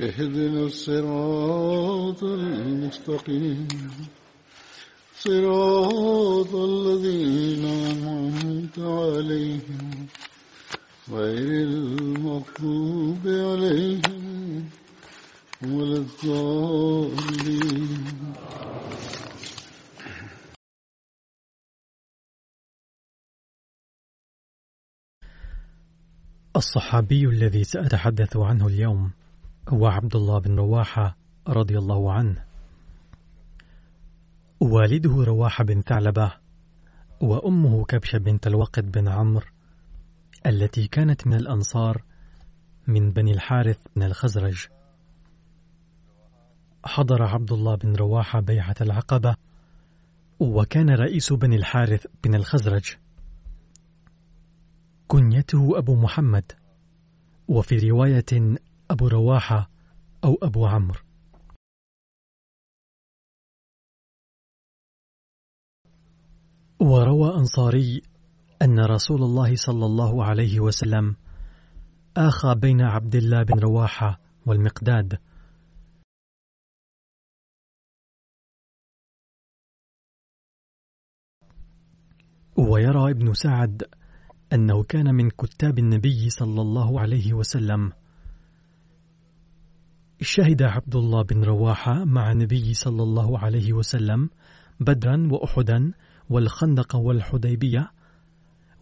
اهدنا الصراط المستقيم. صراط الذين أنعمت عليهم غير المغضوب عليهم ولا الضالين. الصحابي الذي سأتحدث عنه اليوم هو عبد الله بن رواحة رضي الله عنه. والده رواحة بن ثعلبة وأمه كبشة بنت الوقد بن عمرو التي كانت من الأنصار من بني الحارث بن الخزرج. حضر عبد الله بن رواحة بيعة العقبة وكان رئيس بني الحارث بن الخزرج. كنيته أبو محمد. وفي رواية أبو رواحة أو أبو عمرو. وروى أنصاري أن رسول الله صلى الله عليه وسلم آخى بين عبد الله بن رواحة والمقداد. ويرى ابن سعد أنه كان من كتاب النبي صلى الله عليه وسلم شهد عبد الله بن رواحة مع النبي صلى الله عليه وسلم بدرا وأحدا والخندق والحديبية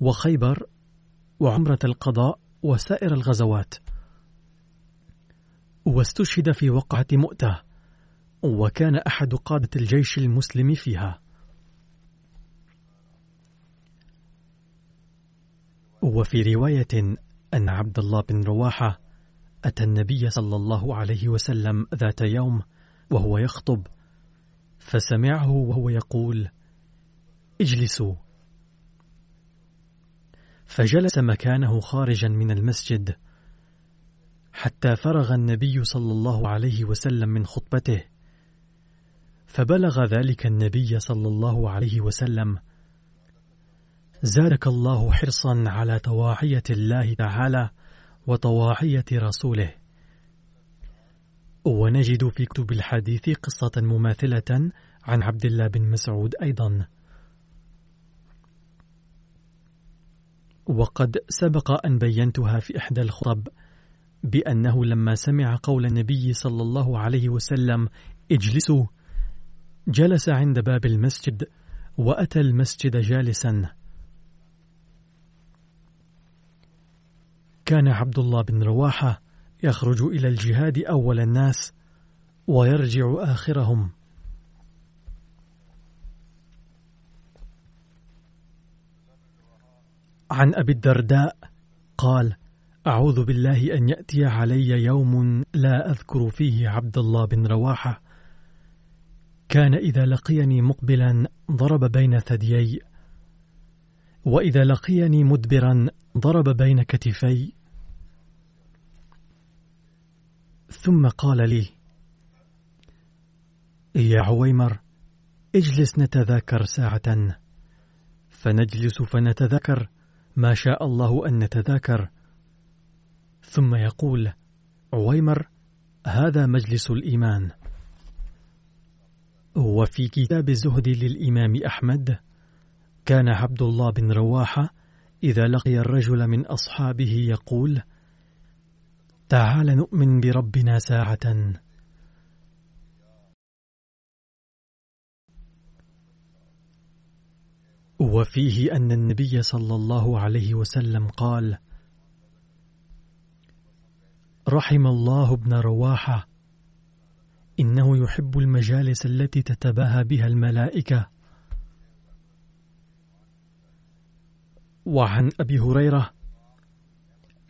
وخيبر وعمرة القضاء وسائر الغزوات. واستشهد في وقعة مؤتة وكان أحد قادة الجيش المسلم فيها. وفي رواية أن عبد الله بن رواحة أتى النبي صلى الله عليه وسلم ذات يوم وهو يخطب فسمعه وهو يقول اجلسوا. فجلس مكانه خارجا من المسجد حتى فرغ النبي صلى الله عليه وسلم من خطبته فبلغ ذلك النبي صلى الله عليه وسلم. زادك الله حرصا على طواعية الله تعالى وطواعية رسوله. ونجد في كتب الحديث قصة مماثلة عن عبد الله بن مسعود أيضا. وقد سبق أن بينتها في إحدى الخطب بأنه لما سمع قول النبي صلى الله عليه وسلم اجلسوا! جلس عند باب المسجد وأتى المسجد جالسا. كان عبد الله بن رواحة يخرج إلى الجهاد أول الناس ويرجع آخرهم. عن أبي الدرداء قال أعوذ بالله أن يأتي علي يوم لا أذكر فيه عبد الله بن رواحة. كان إذا لقيني مقبلا ضرب بين ثديي وإذا لقيني مدبرا ضرب بين كتفي. ثم قال لي يا عويمر اجلس نتذاكر ساعة. فنجلس فنتذاكر ما شاء الله أن نتذاكر. ثم يقول عويمر هذا مجلس الإيمان. وفي كتاب الزهد للإمام أحمد كان عبد الله بن رواحة إذا لقي الرجل من أصحابه يقول تعال نؤمن بربنا ساعة؟ وفيه أن النبي صلى الله عليه وسلم قال رحم الله ابن رواحة إنه يحب المجالس التي تتباهى بها الملائكة. وعن أبي هريرة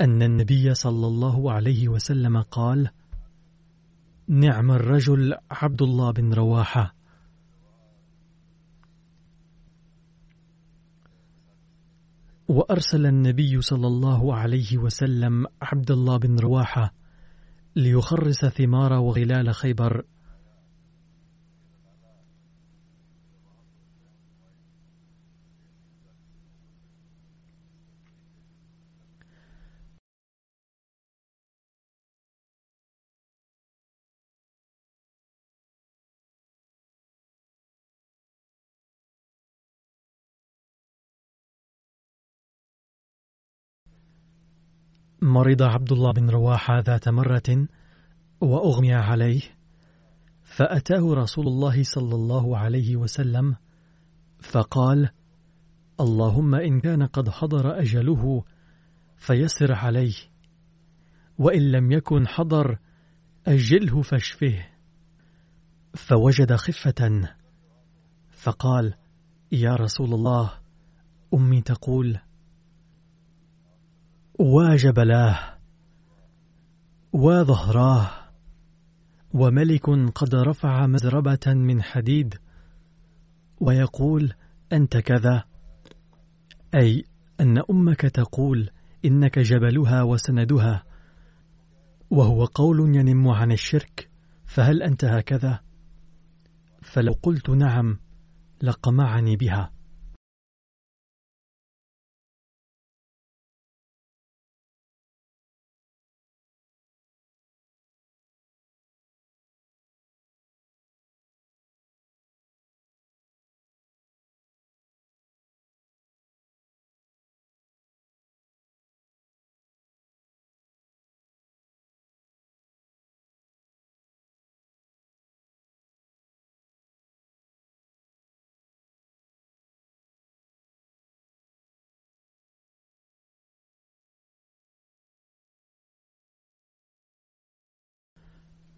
أن النبي صلى الله عليه وسلم قال نعم الرجل عبد الله بن رواحة. وأرسل النبي صلى الله عليه وسلم عبد الله بن رواحة ليخرس ثمار وغلال خيبر مرض عبد الله بن رواحة ذات مرة وأغمي عليه فأتاه رسول الله صلى الله عليه وسلم فقال اللهم إن كان قد حضر أجله فيسر عليه وإن لم يكن حضر أجله فاشفه. فوجد خفة فقال يا رسول الله أمي تقول واجبلاه وظهراه وملك قد رفع مزربة من حديد ويقول أنت كذا أي أن أمك تقول إنك جبلها وسندها وهو قول ينم عن الشرك فهل أنت هكذا؟ فلو قلت نعم لقمعني بها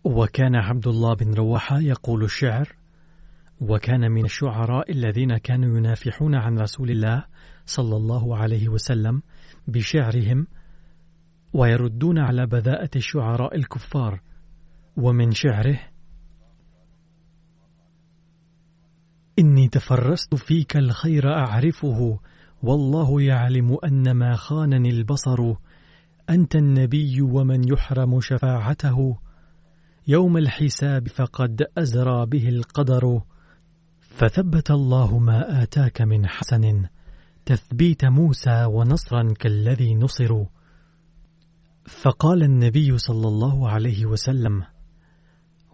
وكان عبد الله بن رواحة يقول الشعر وكان من الشعراء الذين كانوا ينافحون عن رسول الله صلى الله عليه وسلم بشعرهم ويردون على بذاءة الشعراء الكفار ومن شعره إني تفرست فيك الخير أعرفه والله يعلم أن ما خانني البصر أنت النبي ومن يحرم شفاعته يوم الحساب فقد أزرى به القدر فثبت الله ما آتاك من حسن تثبيت موسى ونصرا كالذي نصروا فقال النبي صلى الله عليه وسلم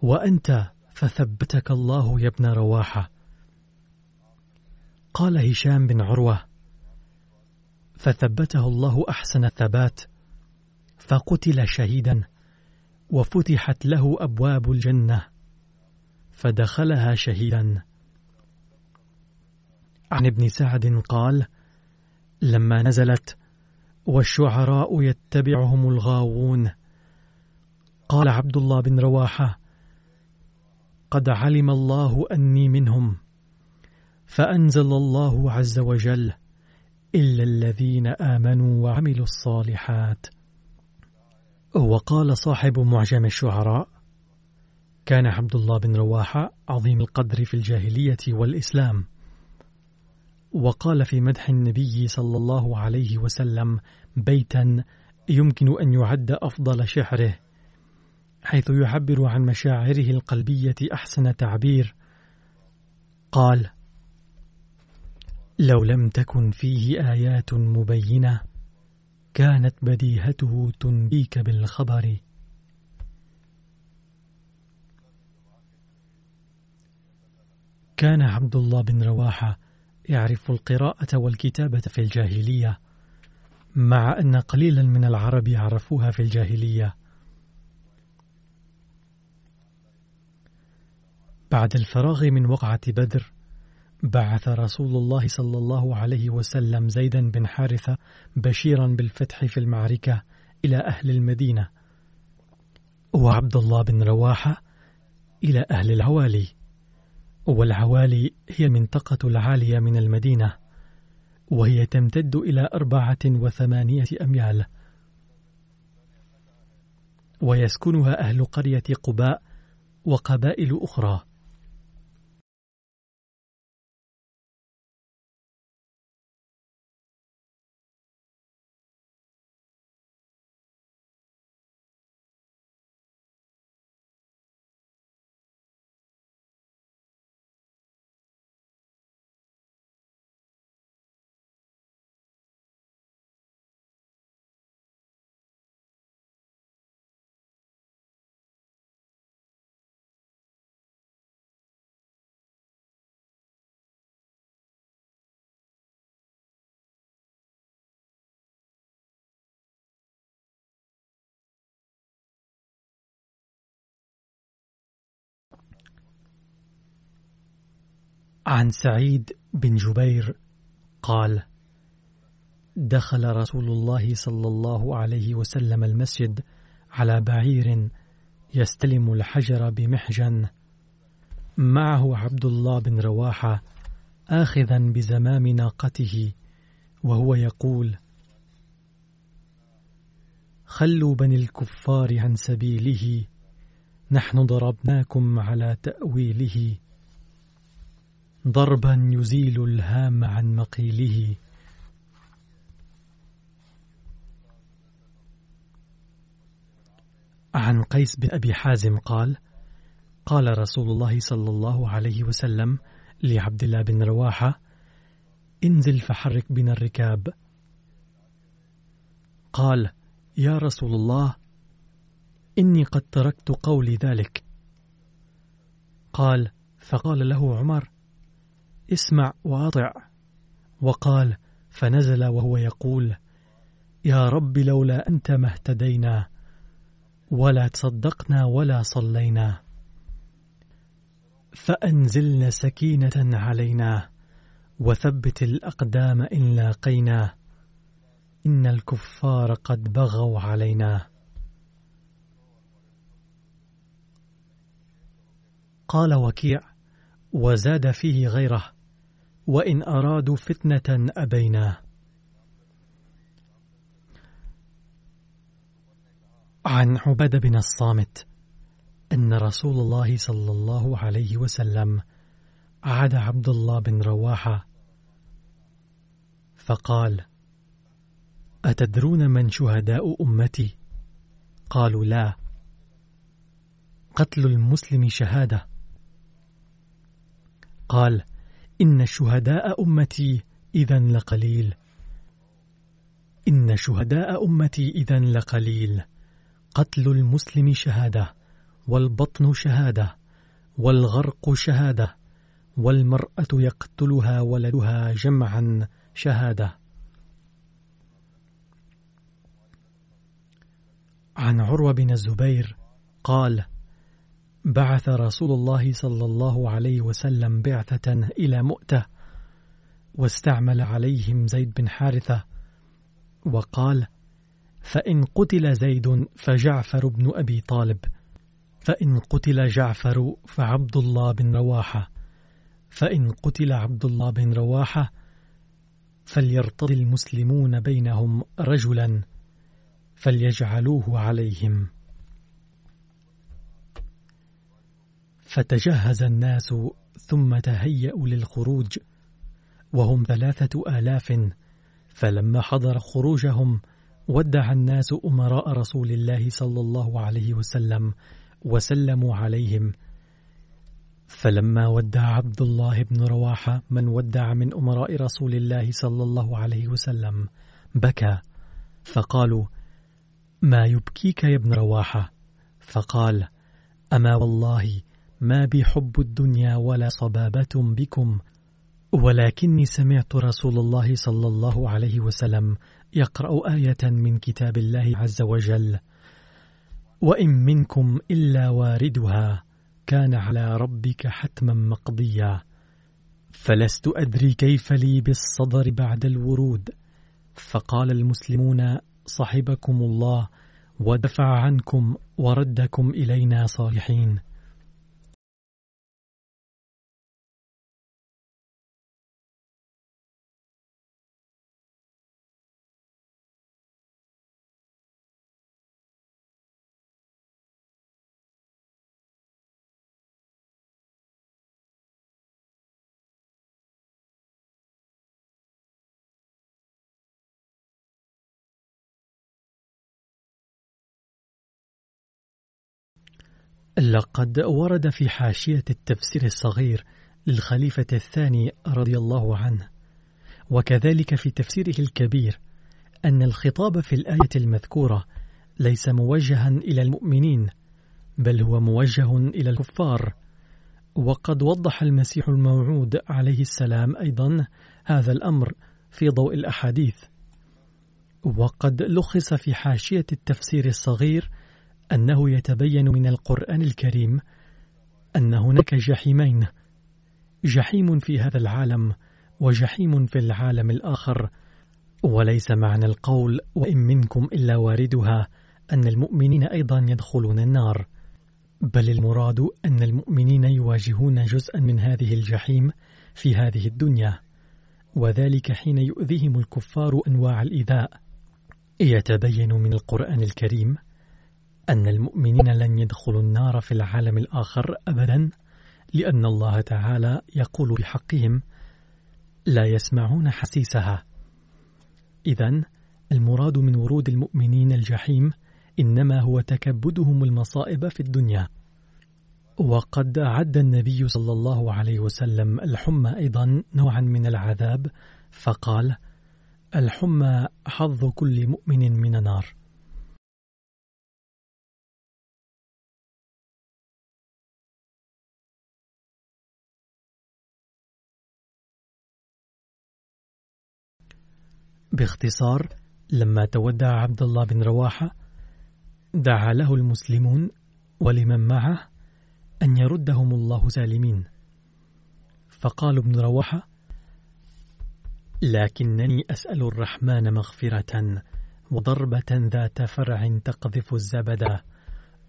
وأنت فثبتك الله يا ابن رواحة. قال هشام بن عروة فثبته الله أحسن الثبات فقتل شهيدا. وفتحت له أبواب الجنة فدخلها شهيدا. عن ابن سعد قال لما نزلت والشعراء يتبعهم الغاوون قال عبد الله بن رواحة قد علم الله أني منهم فأنزل الله عز وجل إلا الذين آمنوا وعملوا الصالحات. وقال صاحب معجم الشعراء كان عبد الله بن رواحة عظيم القدر في الجاهلية والإسلام. وقال في مدح النبي صلى الله عليه وسلم بيتا يمكن أن يعد أفضل شعره حيث يعبر عن مشاعره القلبية أحسن تعبير. قال لو لم تكن فيه آيات مبينة كانت بديهته تنبيك بالخبر. كان عبد الله بن رواحة يعرف القراءة والكتابة في الجاهلية مع أن قليلا من العرب عرفوها في الجاهلية. بعد الفراغ من وقعة بدر بعث رسول الله صلى الله عليه وسلم زيدا بن حارثة بشيرا بالفتح في المعركة إلى أهل المدينة وعبد الله بن رواحة إلى أهل العوالي والعوالي هي المنطقة العالية من المدينة وهي تمتد إلى أربعة وثمانية أميال. ويسكنها أهل قرية قباء وقبائل أخرى. عن سعيد بن جبير قال دخل رسول الله صلى الله عليه وسلم المسجد على بعير يستلم الحجر بمحجن. معه عبد الله بن رواحة آخذا بزمام ناقته وهو يقول خلوا بني الكفار عن سبيله نحن ضربناكم على تأويله. ضربا يزيل الهام عن مقيله. عن قيس بن أبي حازم قال قال رسول الله صلى الله عليه وسلم لعبد الله بن رواحة انزل فحرك بنا الركاب. قال يا رسول الله إني قد تركت قولي ذلك. قال فقال له عمر اسمع واطع وقال فنزل وهو يقول يا رب لولا أنت ما اهتدينا ولا تصدقنا ولا صلينا. فأنزلنا سكينة علينا وثبت الأقدام إن لاقينا. إن الكفار قد بغوا علينا. قال وكيع وزاد فيه غيره وإن أرادوا فتنة أبينا عن عبد بن الصامت أن رسول الله صلى الله عليه وسلم عاد عبد الله بن رواحة فقال أتدرون من شهداء أمتي؟ قالوا لا قتل المسلم شهادة قال إن شهداء أمتي إذا لقليل. إن شهداء أمتي إذا لقليل. قتل المسلم شهادة والبطن شهادة والغرق شهادة والمرأة يقتلها ولدها جمعا شهادة. عن عروة بن الزبير قال بعث رسول الله صلى الله عليه وسلم بعثة إلى مؤتة واستعمل عليهم زيد بن حارثة وقال فإن قتل زيد فجعفر بن أبي طالب فإن قتل جعفر فعبد الله بن رواحة فإن قتل عبد الله بن رواحة فليرتضي المسلمون بينهم رجلا فليجعلوه عليهم. فتجهز الناس ثم تهيأوا للخروج وهم ثلاثة آلاف. فلما حضر خروجهم ودع الناس أمراء رسول الله صلى الله عليه وسلم وسلموا عليهم. فلما ودع عبد الله بن رواحة من ودع من أمراء رسول الله صلى الله عليه وسلم بكى. فقالوا ما يبكيك يا ابن رواحة؟ فقال أما والله ما بي حب الدنيا ولا صبابة بكم ولكني سمعت رسول الله صلى الله عليه وسلم يقرأ آية من كتاب الله عز وجل وإن منكم إلا واردها كان على ربك حتما مقضيا. فلست أدري كيف لي بالصدر بعد الورود فقال المسلمون صحبكم الله ودفع عنكم وردكم إلينا صالحين. لقد ورد في حاشية التفسير الصغير للخليفة الثاني رضي الله عنه وكذلك في تفسيره الكبير أن الخطاب في الآية المذكورة ليس موجها إلى المؤمنين بل هو موجه إلى الكفار. وقد وضح المسيح الموعود عليه السلام أيضا هذا الأمر في ضوء الأحاديث. وقد لخص في حاشية التفسير الصغير أنه يتبين من القرآن الكريم أن هناك جحيمين جحيم في هذا العالم وجحيم في العالم الآخر. وليس معنى القول وإن منكم إلا واردها أن المؤمنين أيضا يدخلون النار بل المراد أن المؤمنين يواجهون جزءا من هذه الجحيم في هذه الدنيا. وذلك حين يؤذيهم الكفار أنواع الإيذاء. يتبين من القرآن الكريم أن المؤمنين لن يدخلوا النار في العالم الآخر أبدا لأن الله تعالى يقول بحقهم لا يسمعون حسيسها. إذا المراد من ورود المؤمنين الجحيم إنما هو تكبدهم المصائب في الدنيا. وقد عد النبي صلى الله عليه وسلم الحمى أيضا نوعا من العذاب فقال الحمى حظ كل مؤمن من النار. باختصار لما تودع عبد الله بن رواحة دعا له المسلمون ولمن معه أن يردهم الله سالمين. فقال ابن رواحة لكنني أسأل الرحمن مغفرة وضربة ذات فرع تقذف الزبدة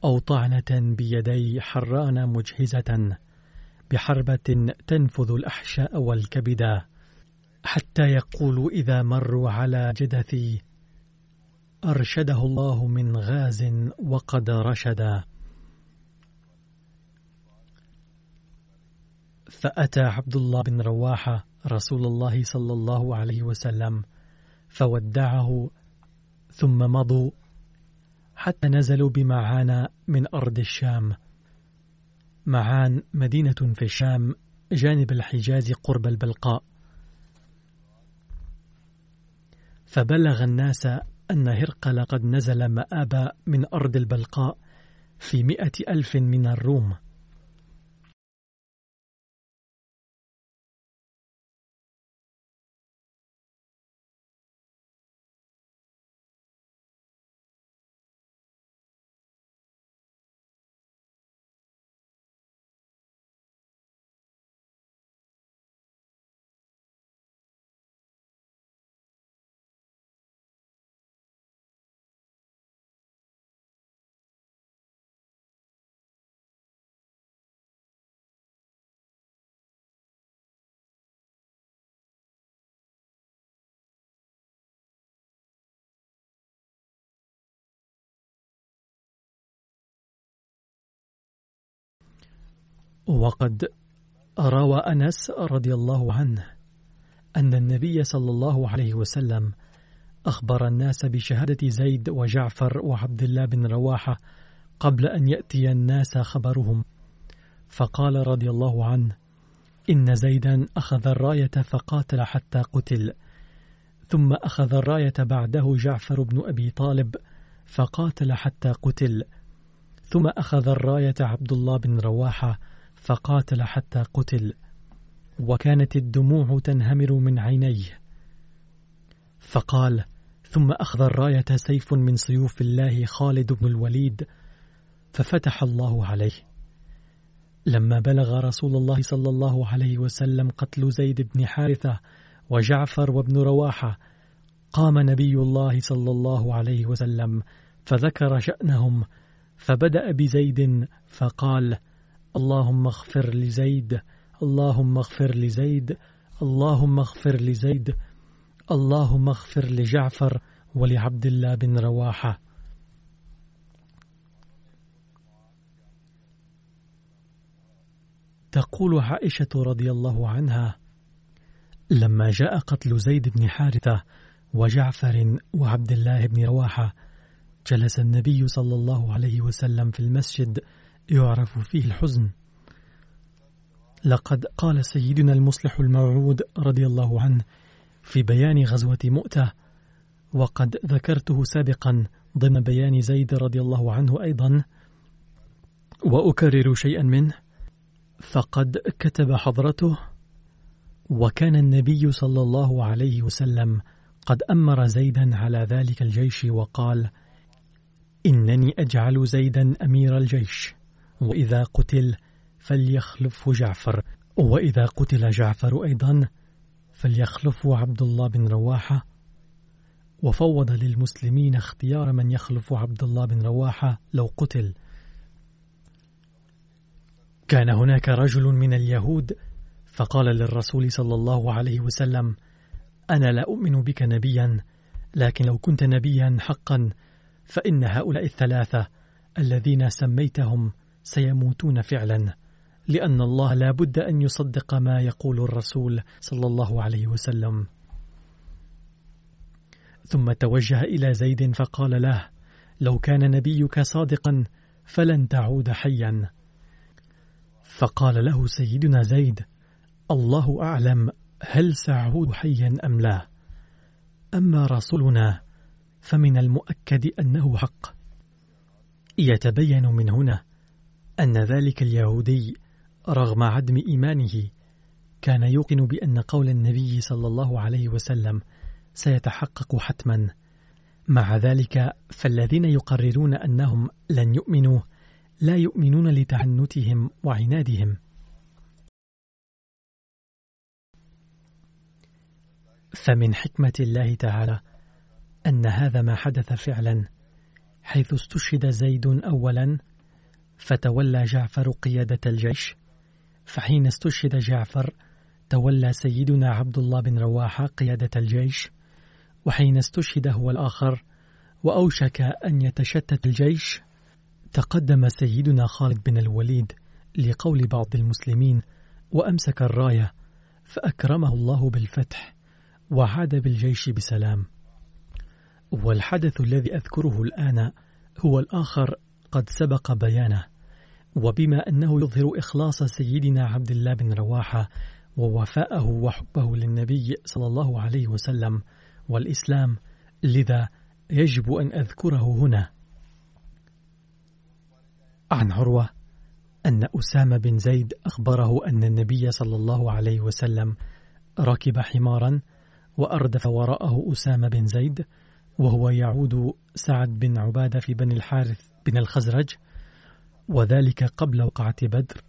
أو طعنة بيدي حران مجهزة بحربة تنفذ الأحشاء والكبدا حتى يقولوا إذا مروا على جدثي أرشده الله من غاز وقد رشدا. فأتى عبد الله بن رواحة رسول الله صلى الله عليه وسلم فودعه ثم مضوا حتى نزلوا بمعان من أرض الشام. معان مدينة في الشام جانب الحجاز قرب البلقاء. فبلغ الناس أن هرقل قد نزل مآب من أرض البلقاء في مئة ألف من الروم. وقد روى أنس رضي الله عنه أن النبي صلى الله عليه وسلم أخبر الناس بشهادة زيد وجعفر وعبد الله بن رواحة قبل أن يأتي الناس خبرهم. فقال رضي الله عنه إن زيدا أخذ الراية فقاتل حتى قتل ثم أخذ الراية بعده جعفر بن أبي طالب فقاتل حتى قتل ثم أخذ الراية عبد الله بن رواحة فقاتل حتى قتل وكانت الدموع تنهمر من عينيه. فقال ثم أخذ الراية سيف من سيوف الله خالد بن الوليد ففتح الله عليه. لما بلغ رسول الله صلى الله عليه وسلم قتل زيد بن حارثة وجعفر وابن رواحة قام نبي الله صلى الله عليه وسلم فذكر شأنهم فبدأ بزيد فقال اللهم اغفر لزيد اللهم اغفر لزيد اللهم اغفر لزيد اللهم اغفر لجعفر ولعبد الله بن رواحة. تقول عائشة رضي الله عنها لما جاء قتل زيد بن حارثة وجعفر وعبد الله بن رواحة جلس النبي صلى الله عليه وسلم في المسجد يعرف فيه الحزن. لقد قال سيدنا المصلح الموعود رضي الله عنه في بيان غزوة مؤتة وقد ذكرته سابقا ضمن بيان زيد رضي الله عنه أيضا وأكرر شيئا منه فقد كتب حضرته وكان النبي صلى الله عليه وسلم قد أمر زيدا على ذلك الجيش وقال إنني أجعل زيدا أمير الجيش وإذا قتل فليخلفه جعفر وإذا قتل جعفر أيضا فليخلفه عبد الله بن رواحة. وفوض للمسلمين اختيار من يخلف عبد الله بن رواحة لو قتل. كان هناك رجل من اليهود فقال للرسول صلى الله عليه وسلم أنا لا أؤمن بك نبيا لكن لو كنت نبيا حقا فإن هؤلاء الثلاثة الذين سميتهم سيموتون فعلا لأن الله لا بد أن يصدق ما يقول الرسول صلى الله عليه وسلم. ثم توجه إلى زيد فقال له لو كان نبيك صادقا فلن تعود حيا. فقال له سيدنا زيد الله أعلم هل سأعود حيا أم لا. أما رسولنا فمن المؤكد أنه حق. يتبين من هنا أن ذلك اليهودي رغم عدم إيمانه كان يوقن بأن قول النبي صلى الله عليه وسلم سيتحقق حتما. مع ذلك فالذين يقررون أنهم لن يؤمنوا لا يؤمنون لتعنتهم وعنادهم. فمن حكمة الله تعالى أن هذا ما حدث فعلا حيث استشهد زيد أولا فتولى جعفر قيادة الجيش. فحين استشهد جعفر تولى سيدنا عبد الله بن رواحة قيادة الجيش. وحين استشهد هو الآخر وأوشك أن يتشتت الجيش تقدم سيدنا خالد بن الوليد لقول بعض المسلمين وأمسك الراية فأكرمه الله بالفتح وعاد بالجيش بسلام. والحدث الذي أذكره الآن هو الآخر قد سبق بيانه وبما أنه يظهر إخلاص سيدنا عبد الله بن رواحة ووفاءه وحبه للنبي صلى الله عليه وسلم والإسلام لذا يجب أن أذكره هنا. عن عروة أن أسامة بن زيد أخبره أن النبي صلى الله عليه وسلم ركب حمارا وأردف وراءه أسامة بن زيد وهو يعود سعد بن عبادة في بني الحارث بن الخزرج وذلك قبل وقعة بدر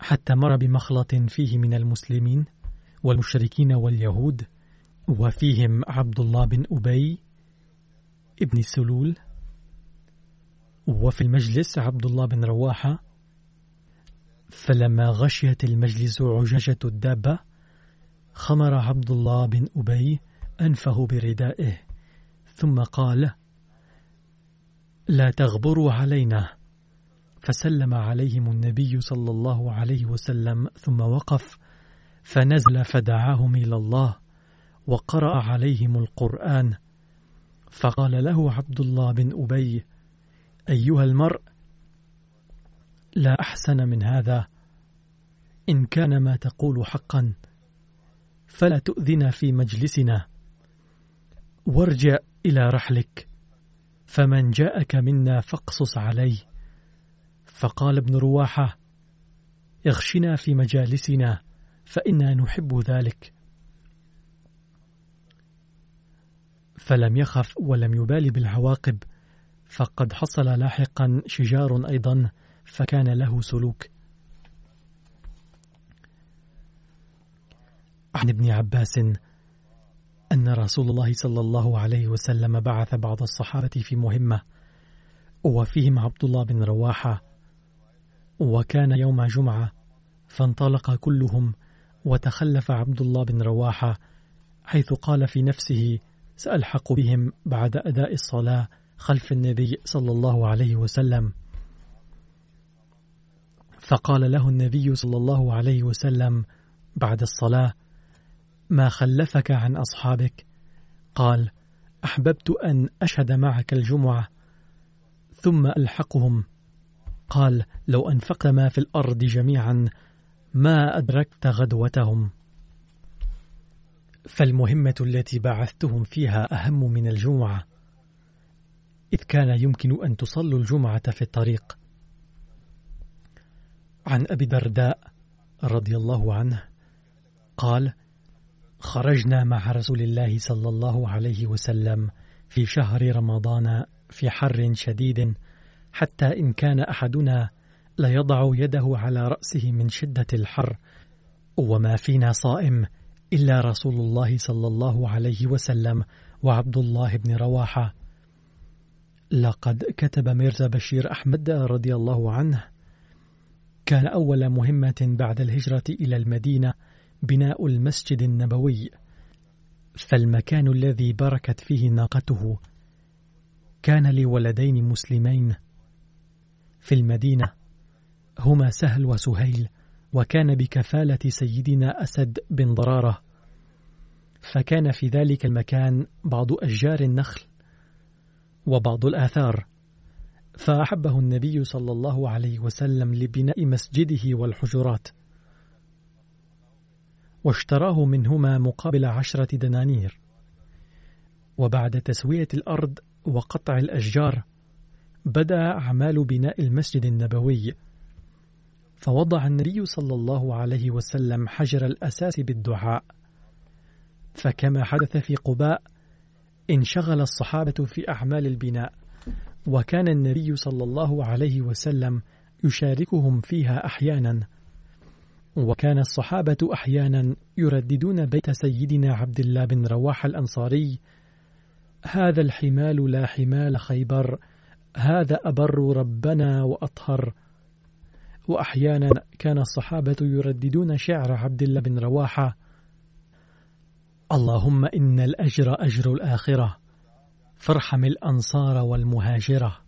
حتى مر بمخلط فيه من المسلمين والمشركين واليهود وفيهم عبد الله بن أبي ابن سلول وفي المجلس عبد الله بن رواحة فلما غشيت المجلس عججة الدابة خمر عبد الله بن أبي أنفه بردائه ثم قال لا تغبروا علينا. فسلم عليهم النبي صلى الله عليه وسلم ثم وقف فنزل فدعاهم إلى الله وقرأ عليهم القرآن. فقال له عبد الله بن أبي أيها المرء لا أحسن من هذا. إن كان ما تقول حقا فلا تؤذنا في مجلسنا. وارجع إلى رحلك. فمن جاءك منا فاقصص عليه فقال ابن رواحة اغشنا في مجالسنا فإنا نحب ذلك. فلم يخف ولم يبال بالعواقب فقد حصل لاحقا شجار أيضا فكان له سلوك. عن ابن عباس أن رسول الله صلى الله عليه وسلم بعث بعض الصحابة في مهمة وفيهم عبد الله بن رواحة. وكان يوم جمعة فانطلق كلهم وتخلف عبد الله بن رواحة حيث قال في نفسه سألحق بهم بعد أداء الصلاة خلف النبي صلى الله عليه وسلم. فقال له النبي صلى الله عليه وسلم بعد الصلاة ما خلفك عن أصحابك. قال أحببت أن أشهد معك الجمعة ثم ألحقهم. قال لو أنفقت ما في الأرض جميعا ما أدركت غدوتهم. فالمهمة التي بعثتهم فيها أهم من الجمعة. إذ كان يمكن أن تصلوا الجمعة في الطريق. عن أبي درداء رضي الله عنه قال خرجنا مع رسول الله صلى الله عليه وسلم في شهر رمضان في حر شديد حتى إن كان أحدنا ليضع يده على رأسه من شدة الحر وما فينا صائم إلا رسول الله صلى الله عليه وسلم وعبد الله بن رواحة. لقد كتب ميرزا بشير أحمد رضي الله عنه كان أول مهمة بعد الهجرة إلى المدينة بناء المسجد النبوي فالمكان الذي بركت فيه ناقته كان لولدين مسلمين في المدينة هما سهل وسهيل وكان بكفالة سيدنا أسد بن ضرارة. فكان في ذلك المكان بعض أشجار النخل وبعض الآثار. فأحبه النبي صلى الله عليه وسلم لبناء مسجده والحجرات. واشتراه منهما مقابل عشرة دنانير. وبعد تسوية الأرض وقطع الأشجار بدأ أعمال بناء المسجد النبوي. فوضع النبي صلى الله عليه وسلم حجر الأساس بالدعاء. فكما حدث في قباء انشغل الصحابة في أعمال البناء. وكان النبي صلى الله عليه وسلم يشاركهم فيها أحيانا. وكان الصحابة أحيانا يرددون بيت سيدنا عبد الله بن رواح الأنصاري. هذا الحمال لا حمال خيبر هذا أبر ربنا وأطهر. وأحيانا كان الصحابة يرددون شعر عبد الله بن رواحة اللهم إن الأجر أجر الآخرة فارحم الأنصار والمهاجرة.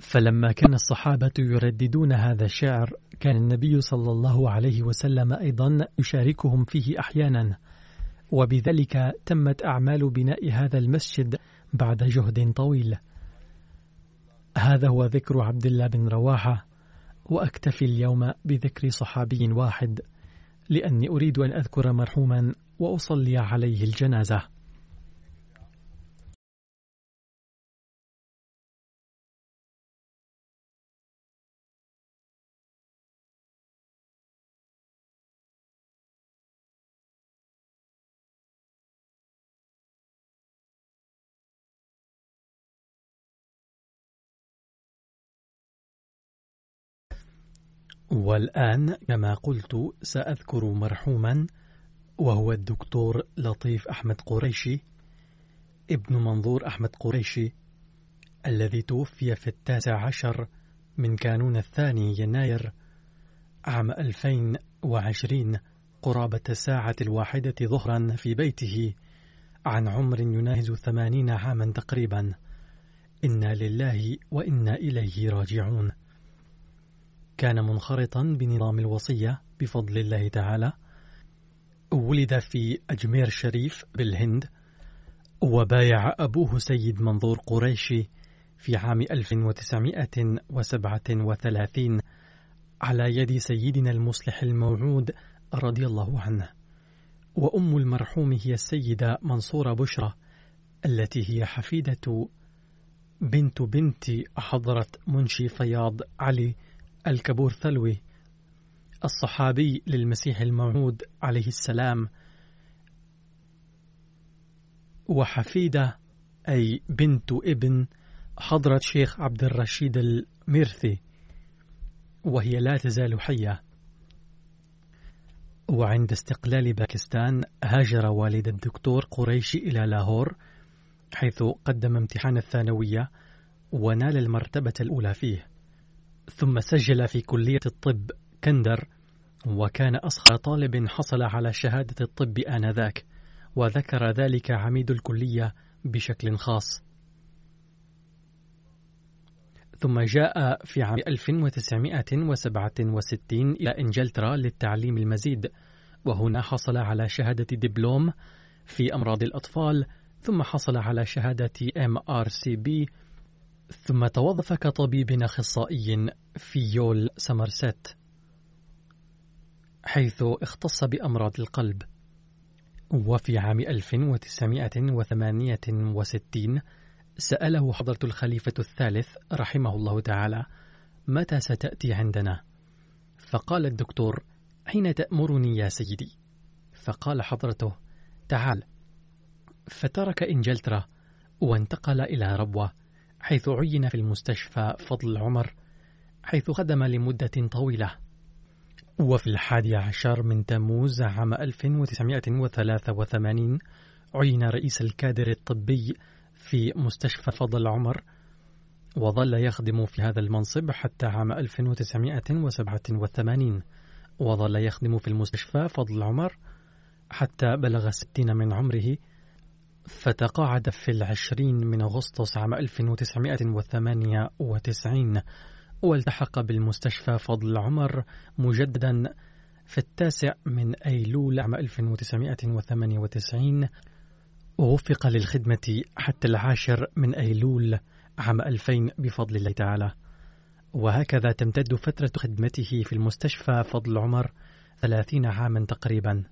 فلما كان الصحابة يرددون هذا الشعر كان النبي صلى الله عليه وسلم أيضا يشاركهم فيه أحيانا. وبذلك تمت أعمال بناء هذا المسجد بعد جهد طويل. هذا هو ذكر عبد الله بن رواحة وأكتفي اليوم بذكر صحابي واحد لأني أريد أن أذكر مرحوما وأصلي عليه الجنازة. والآن كما قلت سأذكر مرحوما وهو الدكتور لطيف أحمد قريشي ابن منظور أحمد قريشي الذي توفي في التاسع عشر من كانون الثاني يناير عام 2020 قرابة الساعة الواحدة ظهرا في بيته عن عمر يناهز ثمانين عاما تقريبا. إنا لله وإنا إليه راجعون. كان منخرطا بنظام الوصية بفضل الله تعالى. ولد في أجمير شريف بالهند وبايع أبوه سيد منظور قريشي في عام 1937 على يد سيدنا المصلح الموعود رضي الله عنه. وأم المرحوم هي السيدة منصورة بشرى التي هي حفيدة بنت بنت حضرة منشي فياض علي الكبور ثلوي الصحابي للمسيح الموعود عليه السلام وحفيدة أي بنت ابن حضرة شيخ عبد الرشيد ميرثي وهي لا تزال حية. وعند استقلال باكستان هاجر والد الدكتور قريشي إلى لاهور حيث قدم امتحان الثانوية ونال المرتبة الأولى فيه. ثم سجل في كلية الطب كندر وكان أصغر طالب حصل على شهادة الطب آنذاك وذكر ذلك عميد الكلية بشكل خاص. ثم جاء في عام 1967 إلى إنجلترا للتعليم المزيد وهنا حصل على شهادة دبلوم في أمراض الأطفال ثم حصل على شهادة MRCB ثم توظف كطبيب أخصائي في يول سمرست حيث اختص بأمراض القلب. وفي عام 1968 سأله حضرة الخليفة الثالث رحمه الله تعالى متى ستأتي عندنا؟ فقال الدكتور حين تأمرني يا سيدي؟ فقال حضرته تعال. فترك إنجلترا وانتقل إلى ربوة. حيث عين في المستشفى فضل عمر حيث خدم لمدة طويلة. وفي الحادي عشر من تموز عام 1983 عين رئيس الكادر الطبي في مستشفى فضل عمر وظل يخدم في هذا المنصب حتى عام 1987 وظل يخدم في المستشفى فضل عمر حتى بلغ الستين من عمره فتقاعد في العشرين من أغسطس عام 1998 والتحق بالمستشفى فضل عمر مجددا في التاسع من أيلول عام 1998 ووفق للخدمة حتى العاشر من أيلول عام 2000 بفضل الله تعالى. وهكذا تمتد فترة خدمته في المستشفى فضل عمر ثلاثين عاما تقريبا.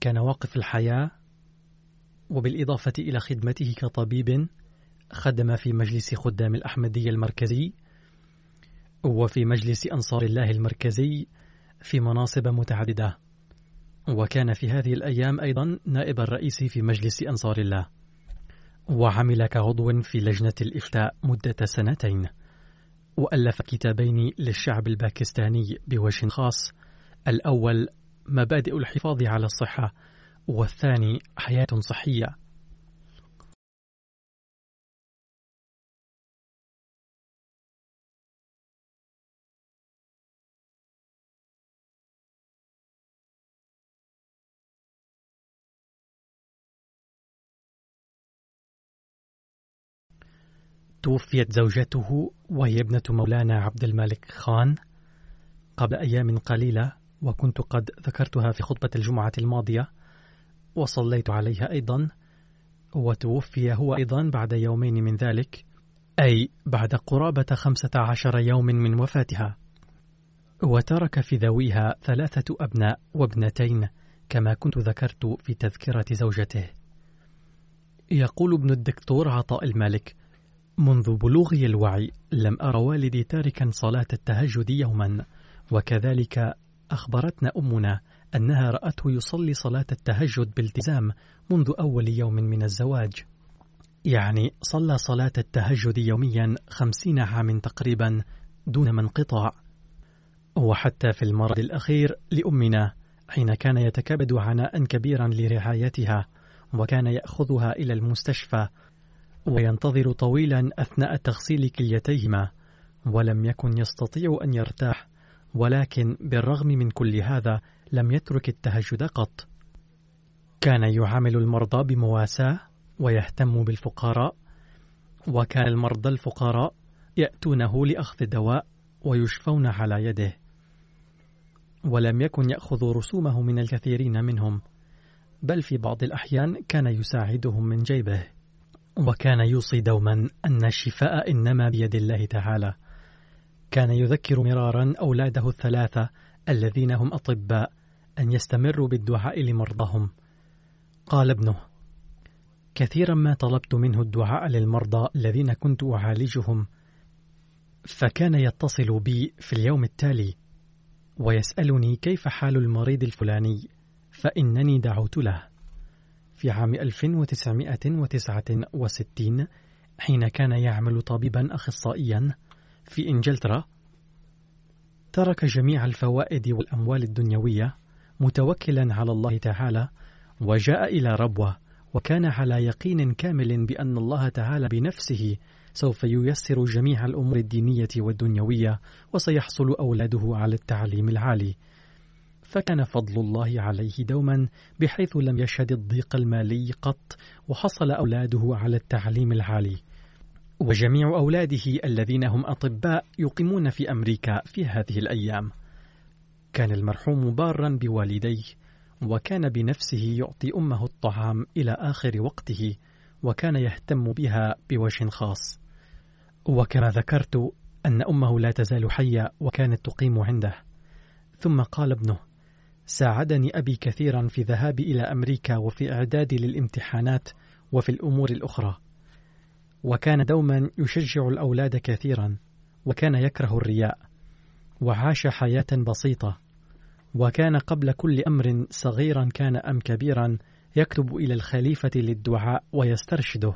كان واقف الحياة وبالإضافة إلى خدمته كطبيب خدم في مجلس خدام الأحمدية المركزي وفي مجلس أنصار الله المركزي في مناصب متعددة. وكان في هذه الأيام أيضا نائب الرئيس في مجلس أنصار الله. وعمل كعضو في لجنة الإفتاء مدة سنتين. وألف كتابين للشعب الباكستاني بوجه خاص. الأول مبادئ الحفاظ على الصحة والثاني حياة صحية. توفيت زوجته وهي ابنة مولانا عبد الملك خان قبل أيام قليلة وكنت قد ذكرتها في خطبة الجمعة الماضية. وصليت عليها أيضا وتوفي هو أيضا بعد يومين من ذلك أي بعد قرابة خمسة عشر يوم من وفاتها. وترك في ذويها ثلاثة أبناء وابنتين كما كنت ذكرت في تذكرة زوجته. يقول ابن الدكتور عطاء المالك منذ بلوغي الوعي لم أرى والدي تاركا صلاة التهجد يوما وكذلك أخبرتنا أمنا أنها رأته يصلي صلاة التهجد بالتزام منذ أول يوم من الزواج. يعني صلى صلاة التهجد يوميا خمسين عام تقريبا دون منقطع. وحتى في المرض الأخير لأمنا حين كان يتكبد عناء كبيرا لرعايتها وكان يأخذها إلى المستشفى وينتظر طويلا أثناء تغسيل كليتيهما ولم يكن يستطيع أن يرتاح ولكن بالرغم من كل هذا لم يترك التهجد قط. كان يعامل المرضى بمواساة ويهتم بالفقراء وكان المرضى الفقراء يأتونه لأخذ دواء ويشفون على يده. ولم يكن يأخذ رسومه من الكثيرين منهم بل في بعض الأحيان كان يساعدهم من جيبه. وكان يوصي دوما أن الشفاء إنما بيد الله تعالى. كان يذكر مرارا أولاده الثلاثة الذين هم أطباء أن يستمروا بالدعاء لمرضاهم. قال ابنه كثيرا ما طلبت منه الدعاء للمرضى الذين كنت أعالجهم فكان يتصل بي في اليوم التالي ويسألني كيف حال المريض الفلاني فإنني دعوت له. في عام 1969 حين كان يعمل طبيبا أخصائيا في إنجلترا ترك جميع الفوائد والأموال الدنيوية متوكلا على الله تعالى وجاء إلى ربوة وكان على يقين كامل بأن الله تعالى بنفسه سوف ييسر جميع الأمور الدينية والدنيوية وسيحصل أولاده على التعليم العالي. فكان فضل الله عليه دوما بحيث لم يشهد الضيق المالي قط وحصل أولاده على التعليم العالي. وجميع أولاده الذين هم أطباء يقيمون في أمريكا في هذه الأيام. كان المرحوم بارا بوالديه وكان بنفسه يعطي أمه الطعام إلى آخر وقته وكان يهتم بها بوجه خاص. وكما ذكرت أن أمه لا تزال حية وكانت تقيم عنده. ثم قال ابنه ساعدني أبي كثيرا في ذهابي إلى أمريكا وفي إعدادي للامتحانات وفي الأمور الأخرى. وكان دوما يشجع الأولاد كثيرا وكان يكره الرياء وعاش حياة بسيطة. وكان قبل كل أمر صغيرا كان أم كبيرا يكتب إلى الخليفة للدعاء ويسترشده.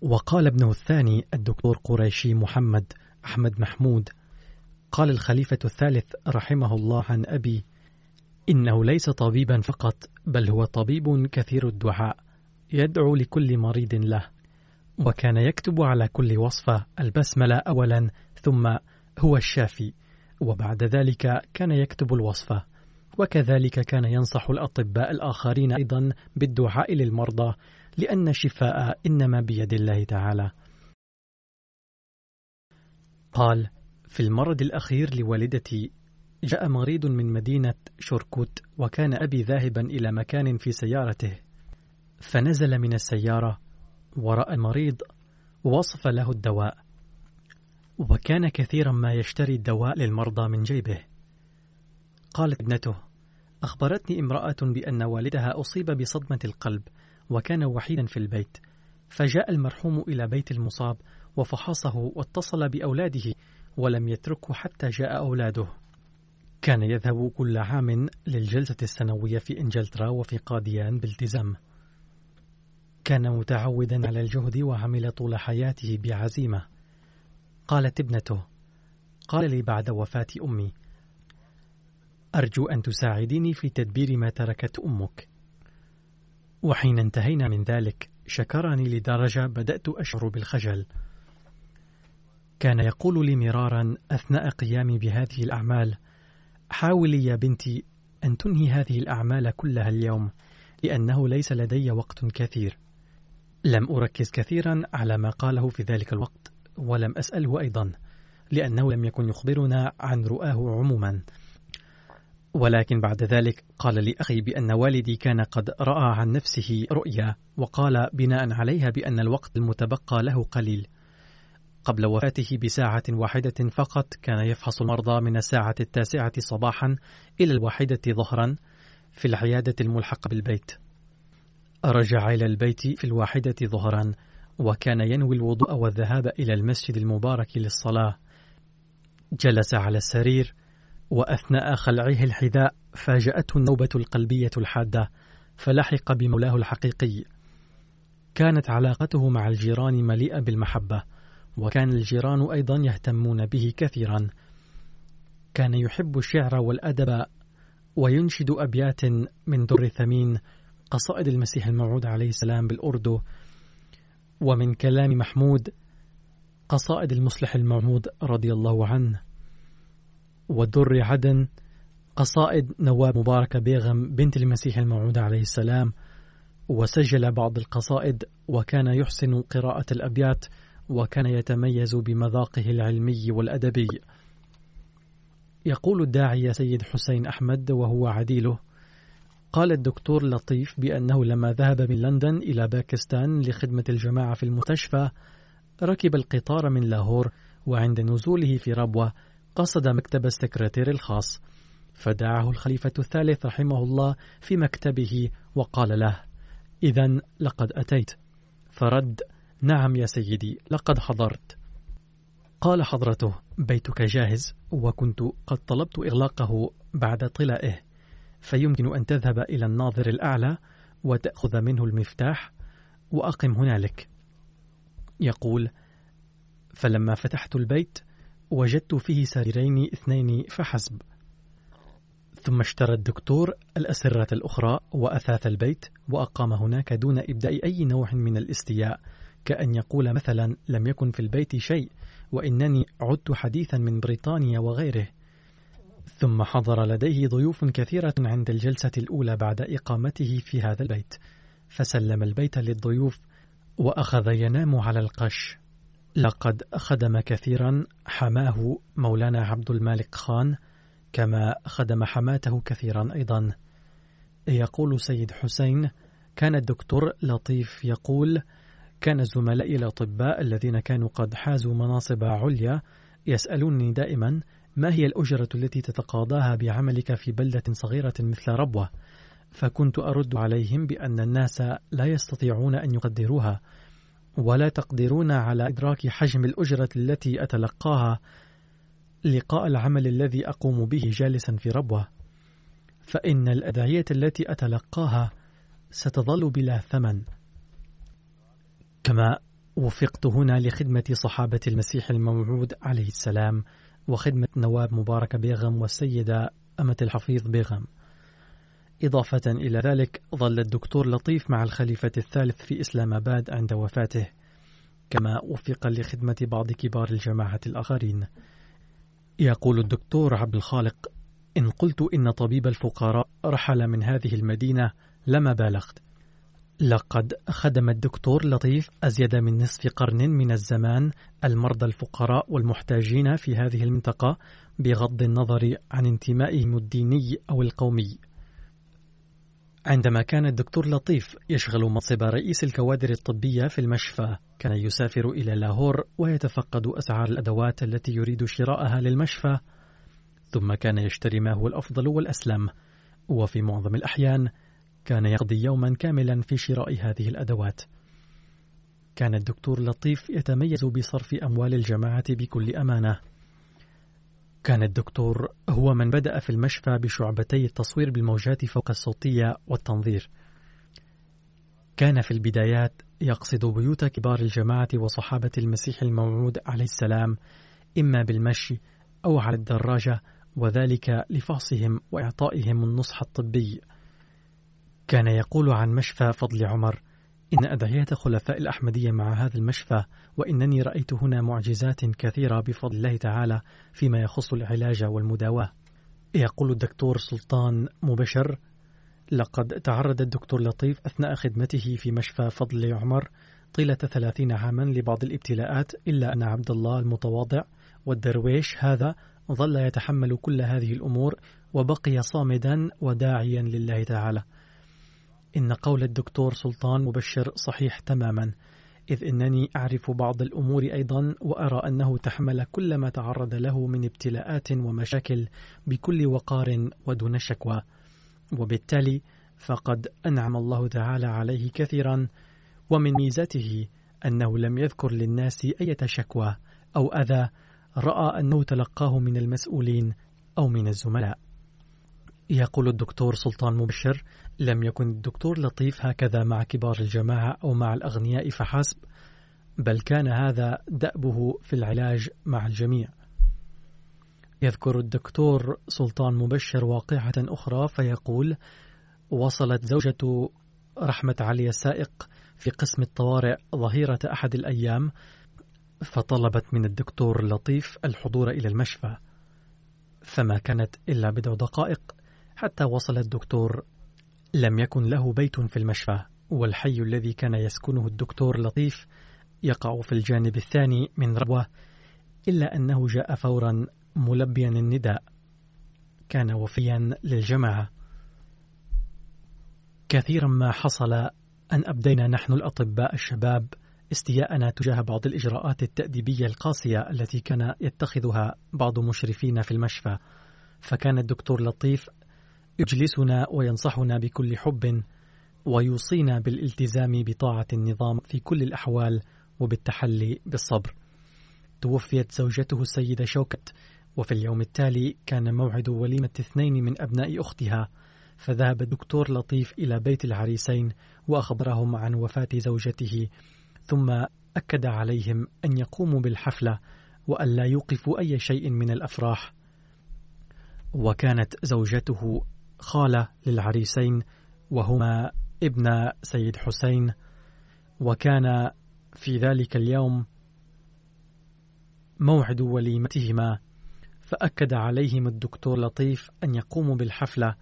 وقال ابنه الثاني الدكتور قريشي محمد أحمد محمود قال الخليفة الثالث رحمه الله عن أبي إنه ليس طبيبا فقط بل هو طبيب كثير الدعاء يدعو لكل مريض له وكان يكتب على كل وصفة البسملة أولا ثم هو الشافي. وبعد ذلك كان يكتب الوصفة وكذلك كان ينصح الأطباء الآخرين أيضا بالدعاء للمرضى لأن الشفاء إنما بيد الله تعالى. قال في المرض الأخير لوالدتي جاء مريض من مدينة شركوت وكان أبي ذاهبا إلى مكان في سيارته. فنزل من السيارة ورأى المريض ووصف له الدواء. وكان كثيرا ما يشتري الدواء للمرضى من جيبه. قالت ابنته أخبرتني امرأة بأن والدها أصيب بصدمة القلب وكان وحيدا في البيت فجاء المرحوم إلى بيت المصاب وفحصه واتصل بأولاده ولم يتركه حتى جاء أولاده. كان يذهب كل عام للجلسة السنوية في إنجلترا وفي قاديان بالتزام. كان متعودا على الجهد وعمل طول حياته بعزيمة. قالت ابنته قال لي بعد وفاة أمي أرجو أن تساعديني في تدبير ما تركت أمك. وحين انتهينا من ذلك شكرني لدرجة بدأت أشعر بالخجل. كان يقول لي مرارا أثناء قيامي بهذه الأعمال حاولي يا بنتي أن تنهي هذه الأعمال كلها اليوم لأنه ليس لدي وقت كثير. لم أركز كثيرا على ما قاله في ذلك الوقت. ولم أسأله أيضا لأنه لم يكن يخبرنا عن رؤاه عموما. ولكن بعد ذلك قال لي أخي بأن والدي كان قد رأى عن نفسه رؤيا وقال بناء عليها بأن الوقت المتبقى له قليل. قبل وفاته بساعة واحدة فقط كان يفحص المرضى من الساعة التاسعة صباحا إلى الواحدة ظهرا في العيادة الملحقة بالبيت. رجع إلى البيت في الواحدة ظهرا وكان ينوي الوضوء والذهاب إلى المسجد المبارك للصلاة. جلس على السرير وأثناء خلعه الحذاء فاجأته النوبة القلبية الحادة فلحق بمولاه الحقيقي. كانت علاقته مع الجيران مليئة بالمحبة وكان الجيران أيضا يهتمون به كثيرا. كان يحب الشعر والأدب وينشد أبيات من در ثمين قصائد المسيح الموعود عليه السلام بالأردو. ومن كلام محمود قصائد المصلح الموعود رضي الله عنه. ودر عدن قصائد نواب مباركة بيغم بنت المسيح الموعود عليه السلام. وسجل بعض القصائد وكان يحسن قراءة الأبيات وكان يتميز بمذاقه العلمي والأدبي. يقول الداعية سيد حسين أحمد وهو عديله قال الدكتور لطيف بأنه لما ذهب من لندن إلى باكستان لخدمة الجماعة في المستشفى ركب القطار من لاهور وعند نزوله في ربوة قصد مكتب السكرتير الخاص. فدعاه الخليفة الثالث رحمه الله في مكتبه وقال له إذا لقد أتيت. فرد نعم يا سيدي لقد حضرت. قال حضرته بيتك جاهز وكنت قد طلبت إغلاقه بعد طلائه. فيمكن أن تذهب إلى الناظر الأعلى وتأخذ منه المفتاح وأقم هنالك. يقول فلما فتحت البيت وجدت فيه سريرين اثنين فحسب. ثم اشترى الدكتور الأسرة الأخرى وأثاث البيت وأقام هناك دون إبداء أي نوع من الاستياء كأن يقول مثلا لم يكن في البيت شيء وإنني عدت حديثا من بريطانيا وغيره. ثم حضر لديه ضيوف كثيرة عند الجلسة الأولى بعد إقامته في هذا البيت. فسلم البيت للضيوف وأخذ ينام على القش. لقد خدم كثيرا حماه مولانا عبد المالك خان كما خدم حماته كثيرا أيضا. يقول سيد حسين كان الدكتور لطيف يقول كان زملائي الأطباء الذين كانوا قد حازوا مناصب عليا يسألوني دائما ما هي الأجرة التي تتقاضاها بعملك في بلدة صغيرة مثل ربوة؟ فكنت أرد عليهم بأن الناس لا يستطيعون أن يقدروها ولا تقدرون على إدراك حجم الأجرة التي أتلقاها لقاء العمل الذي أقوم به جالسا في ربوة. فإن الأدعية التي أتلقاها ستظل بلا ثمن. كما وفقت هنا لخدمة صحابة المسيح الموعود عليه السلام وخدمة نواب مبارك بيغم والسيدة أمة الحفيظ بيغم. إضافة إلى ذلك ظل الدكتور لطيف مع الخليفة الثالث في إسلام آباد عند وفاته كما وفق لخدمة بعض كبار الجماعة الآخرين. يقول الدكتور عبد الخالق إن قلت إن طبيب الفقراء رحل من هذه المدينة لما بالغت. لقد خدم الدكتور لطيف أزيد من نصف قرن من الزمان المرضى الفقراء والمحتاجين في هذه المنطقة بغض النظر عن انتمائهم الديني أو القومي. عندما كان الدكتور لطيف يشغل منصب رئيس الكوادر الطبية في المشفى كان يسافر إلى لاهور ويتفقد أسعار الأدوات التي يريد شراءها للمشفى. ثم كان يشتري ما هو الأفضل والأسلم. وفي معظم الأحيان كان يقضي يوما كاملا في شراء هذه الأدوات. كان الدكتور لطيف يتميز بصرف أموال الجماعة بكل أمانة. كان الدكتور هو من بدأ في المشفى بشعبتي التصوير بالموجات فوق الصوتية والتنظير. كان في البدايات يقصد بيوت كبار الجماعة وصحابة المسيح الموعود عليه السلام إما بالمشي أو على الدراجة وذلك لفحصهم وإعطائهم النصح الطبي. كان يقول عن مشفى فضل عمر إن أدعية خلفاء الأحمدية مع هذا المشفى وإنني رأيت هنا معجزات كثيرة بفضل الله تعالى فيما يخص العلاج والمداواة. يقول الدكتور سلطان مبشر لقد تعرض الدكتور لطيف أثناء خدمته في مشفى فضل عمر طيلة ثلاثين عاما لبعض الابتلاءات إلا أن عبد الله المتواضع والدرويش هذا ظل يتحمل كل هذه الأمور وبقي صامدا وداعيا لله تعالى. إن قول الدكتور سلطان مبشر صحيح تماما إذ إنني أعرف بعض الأمور أيضا وأرى أنه تحمل كل ما تعرض له من ابتلاءات ومشاكل بكل وقار ودون شكوى. وبالتالي فقد أنعم الله تعالى عليه كثيرا ومن ميزاته أنه لم يذكر للناس أي شكوى أو أذى رأى أنه تلقاه من المسؤولين أو من الزملاء. يقول الدكتور سلطان مبشر لم يكن الدكتور لطيف هكذا مع كبار الجماعة أو مع الأغنياء فحسب بل كان هذا دأبه في العلاج مع الجميع. يذكر الدكتور سلطان مبشر واقعة أخرى فيقول وصلت زوجة رحمة علي السائق في قسم الطوارئ ظهيرة أحد الأيام فطلبت من الدكتور لطيف الحضور إلى المشفى فما كانت إلا بضع دقائق. حتى وصل الدكتور. لم يكن له بيت في المشفى والحي الذي كان يسكنه الدكتور لطيف يقع في الجانب الثاني من ربوة إلا أنه جاء فورا ملبيا النداء. كان وفيا للجماعة. كثيرا ما حصل أن أبدينا نحن الأطباء الشباب استياءنا تجاه بعض الإجراءات التأديبية القاسية التي كان يتخذها بعض مشرفين في المشفى. فكان الدكتور لطيف يجلسنا وينصحنا بكل حب ويوصينا بالالتزام بطاعة النظام في كل الأحوال وبالتحلي بالصبر. توفيت زوجته السيدة شوكت وفي اليوم التالي كان موعد وليمة اثنين من أبناء أختها فذهب الدكتور لطيف إلى بيت العريسين وأخبرهم عن وفاة زوجته ثم أكد عليهم أن يقوموا بالحفلة وأن لا يوقفوا أي شيء من الأفراح وكانت زوجته خالة للعريسين وهما ابن سيد حسين وكان في ذلك اليوم موعد وليمتهما فأكد عليهم الدكتور لطيف أن يقوموا بالحفلة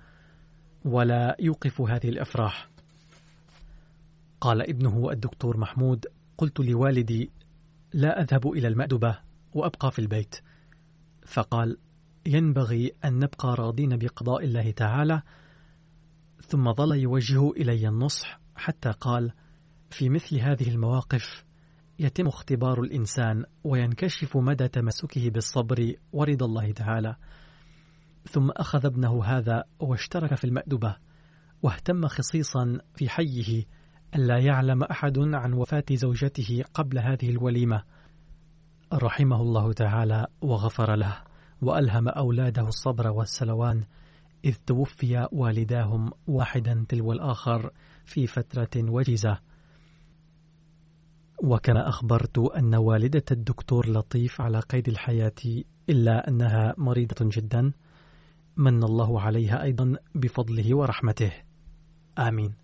ولا يوقفوا هذه الأفراح. قال ابنه الدكتور محمود قلت لوالدي لا أذهب إلى المأدبة وأبقى في البيت. فقال ينبغي أن نبقى راضين بقضاء الله تعالى ثم ظل يوجه إلي النصح حتى قال في مثل هذه المواقف يتم اختبار الإنسان وينكشف مدى تمسكه بالصبر ورضا الله تعالى. ثم أخذ ابنه هذا واشترك في المأدبة واهتم خصيصا في حيه ألا يعلم أحد عن وفاة زوجته قبل هذه الوليمة رحمه الله تعالى وغفر له. وألهم أولاده الصبر والسلوان إذ توفي والداهم واحدا تلو الآخر في فترة وجيزة. وكما أخبرت أن والدة الدكتور لطيف على قيد الحياة إلا أنها مريضة جدا من الله عليها أيضا بفضله ورحمته. آمين.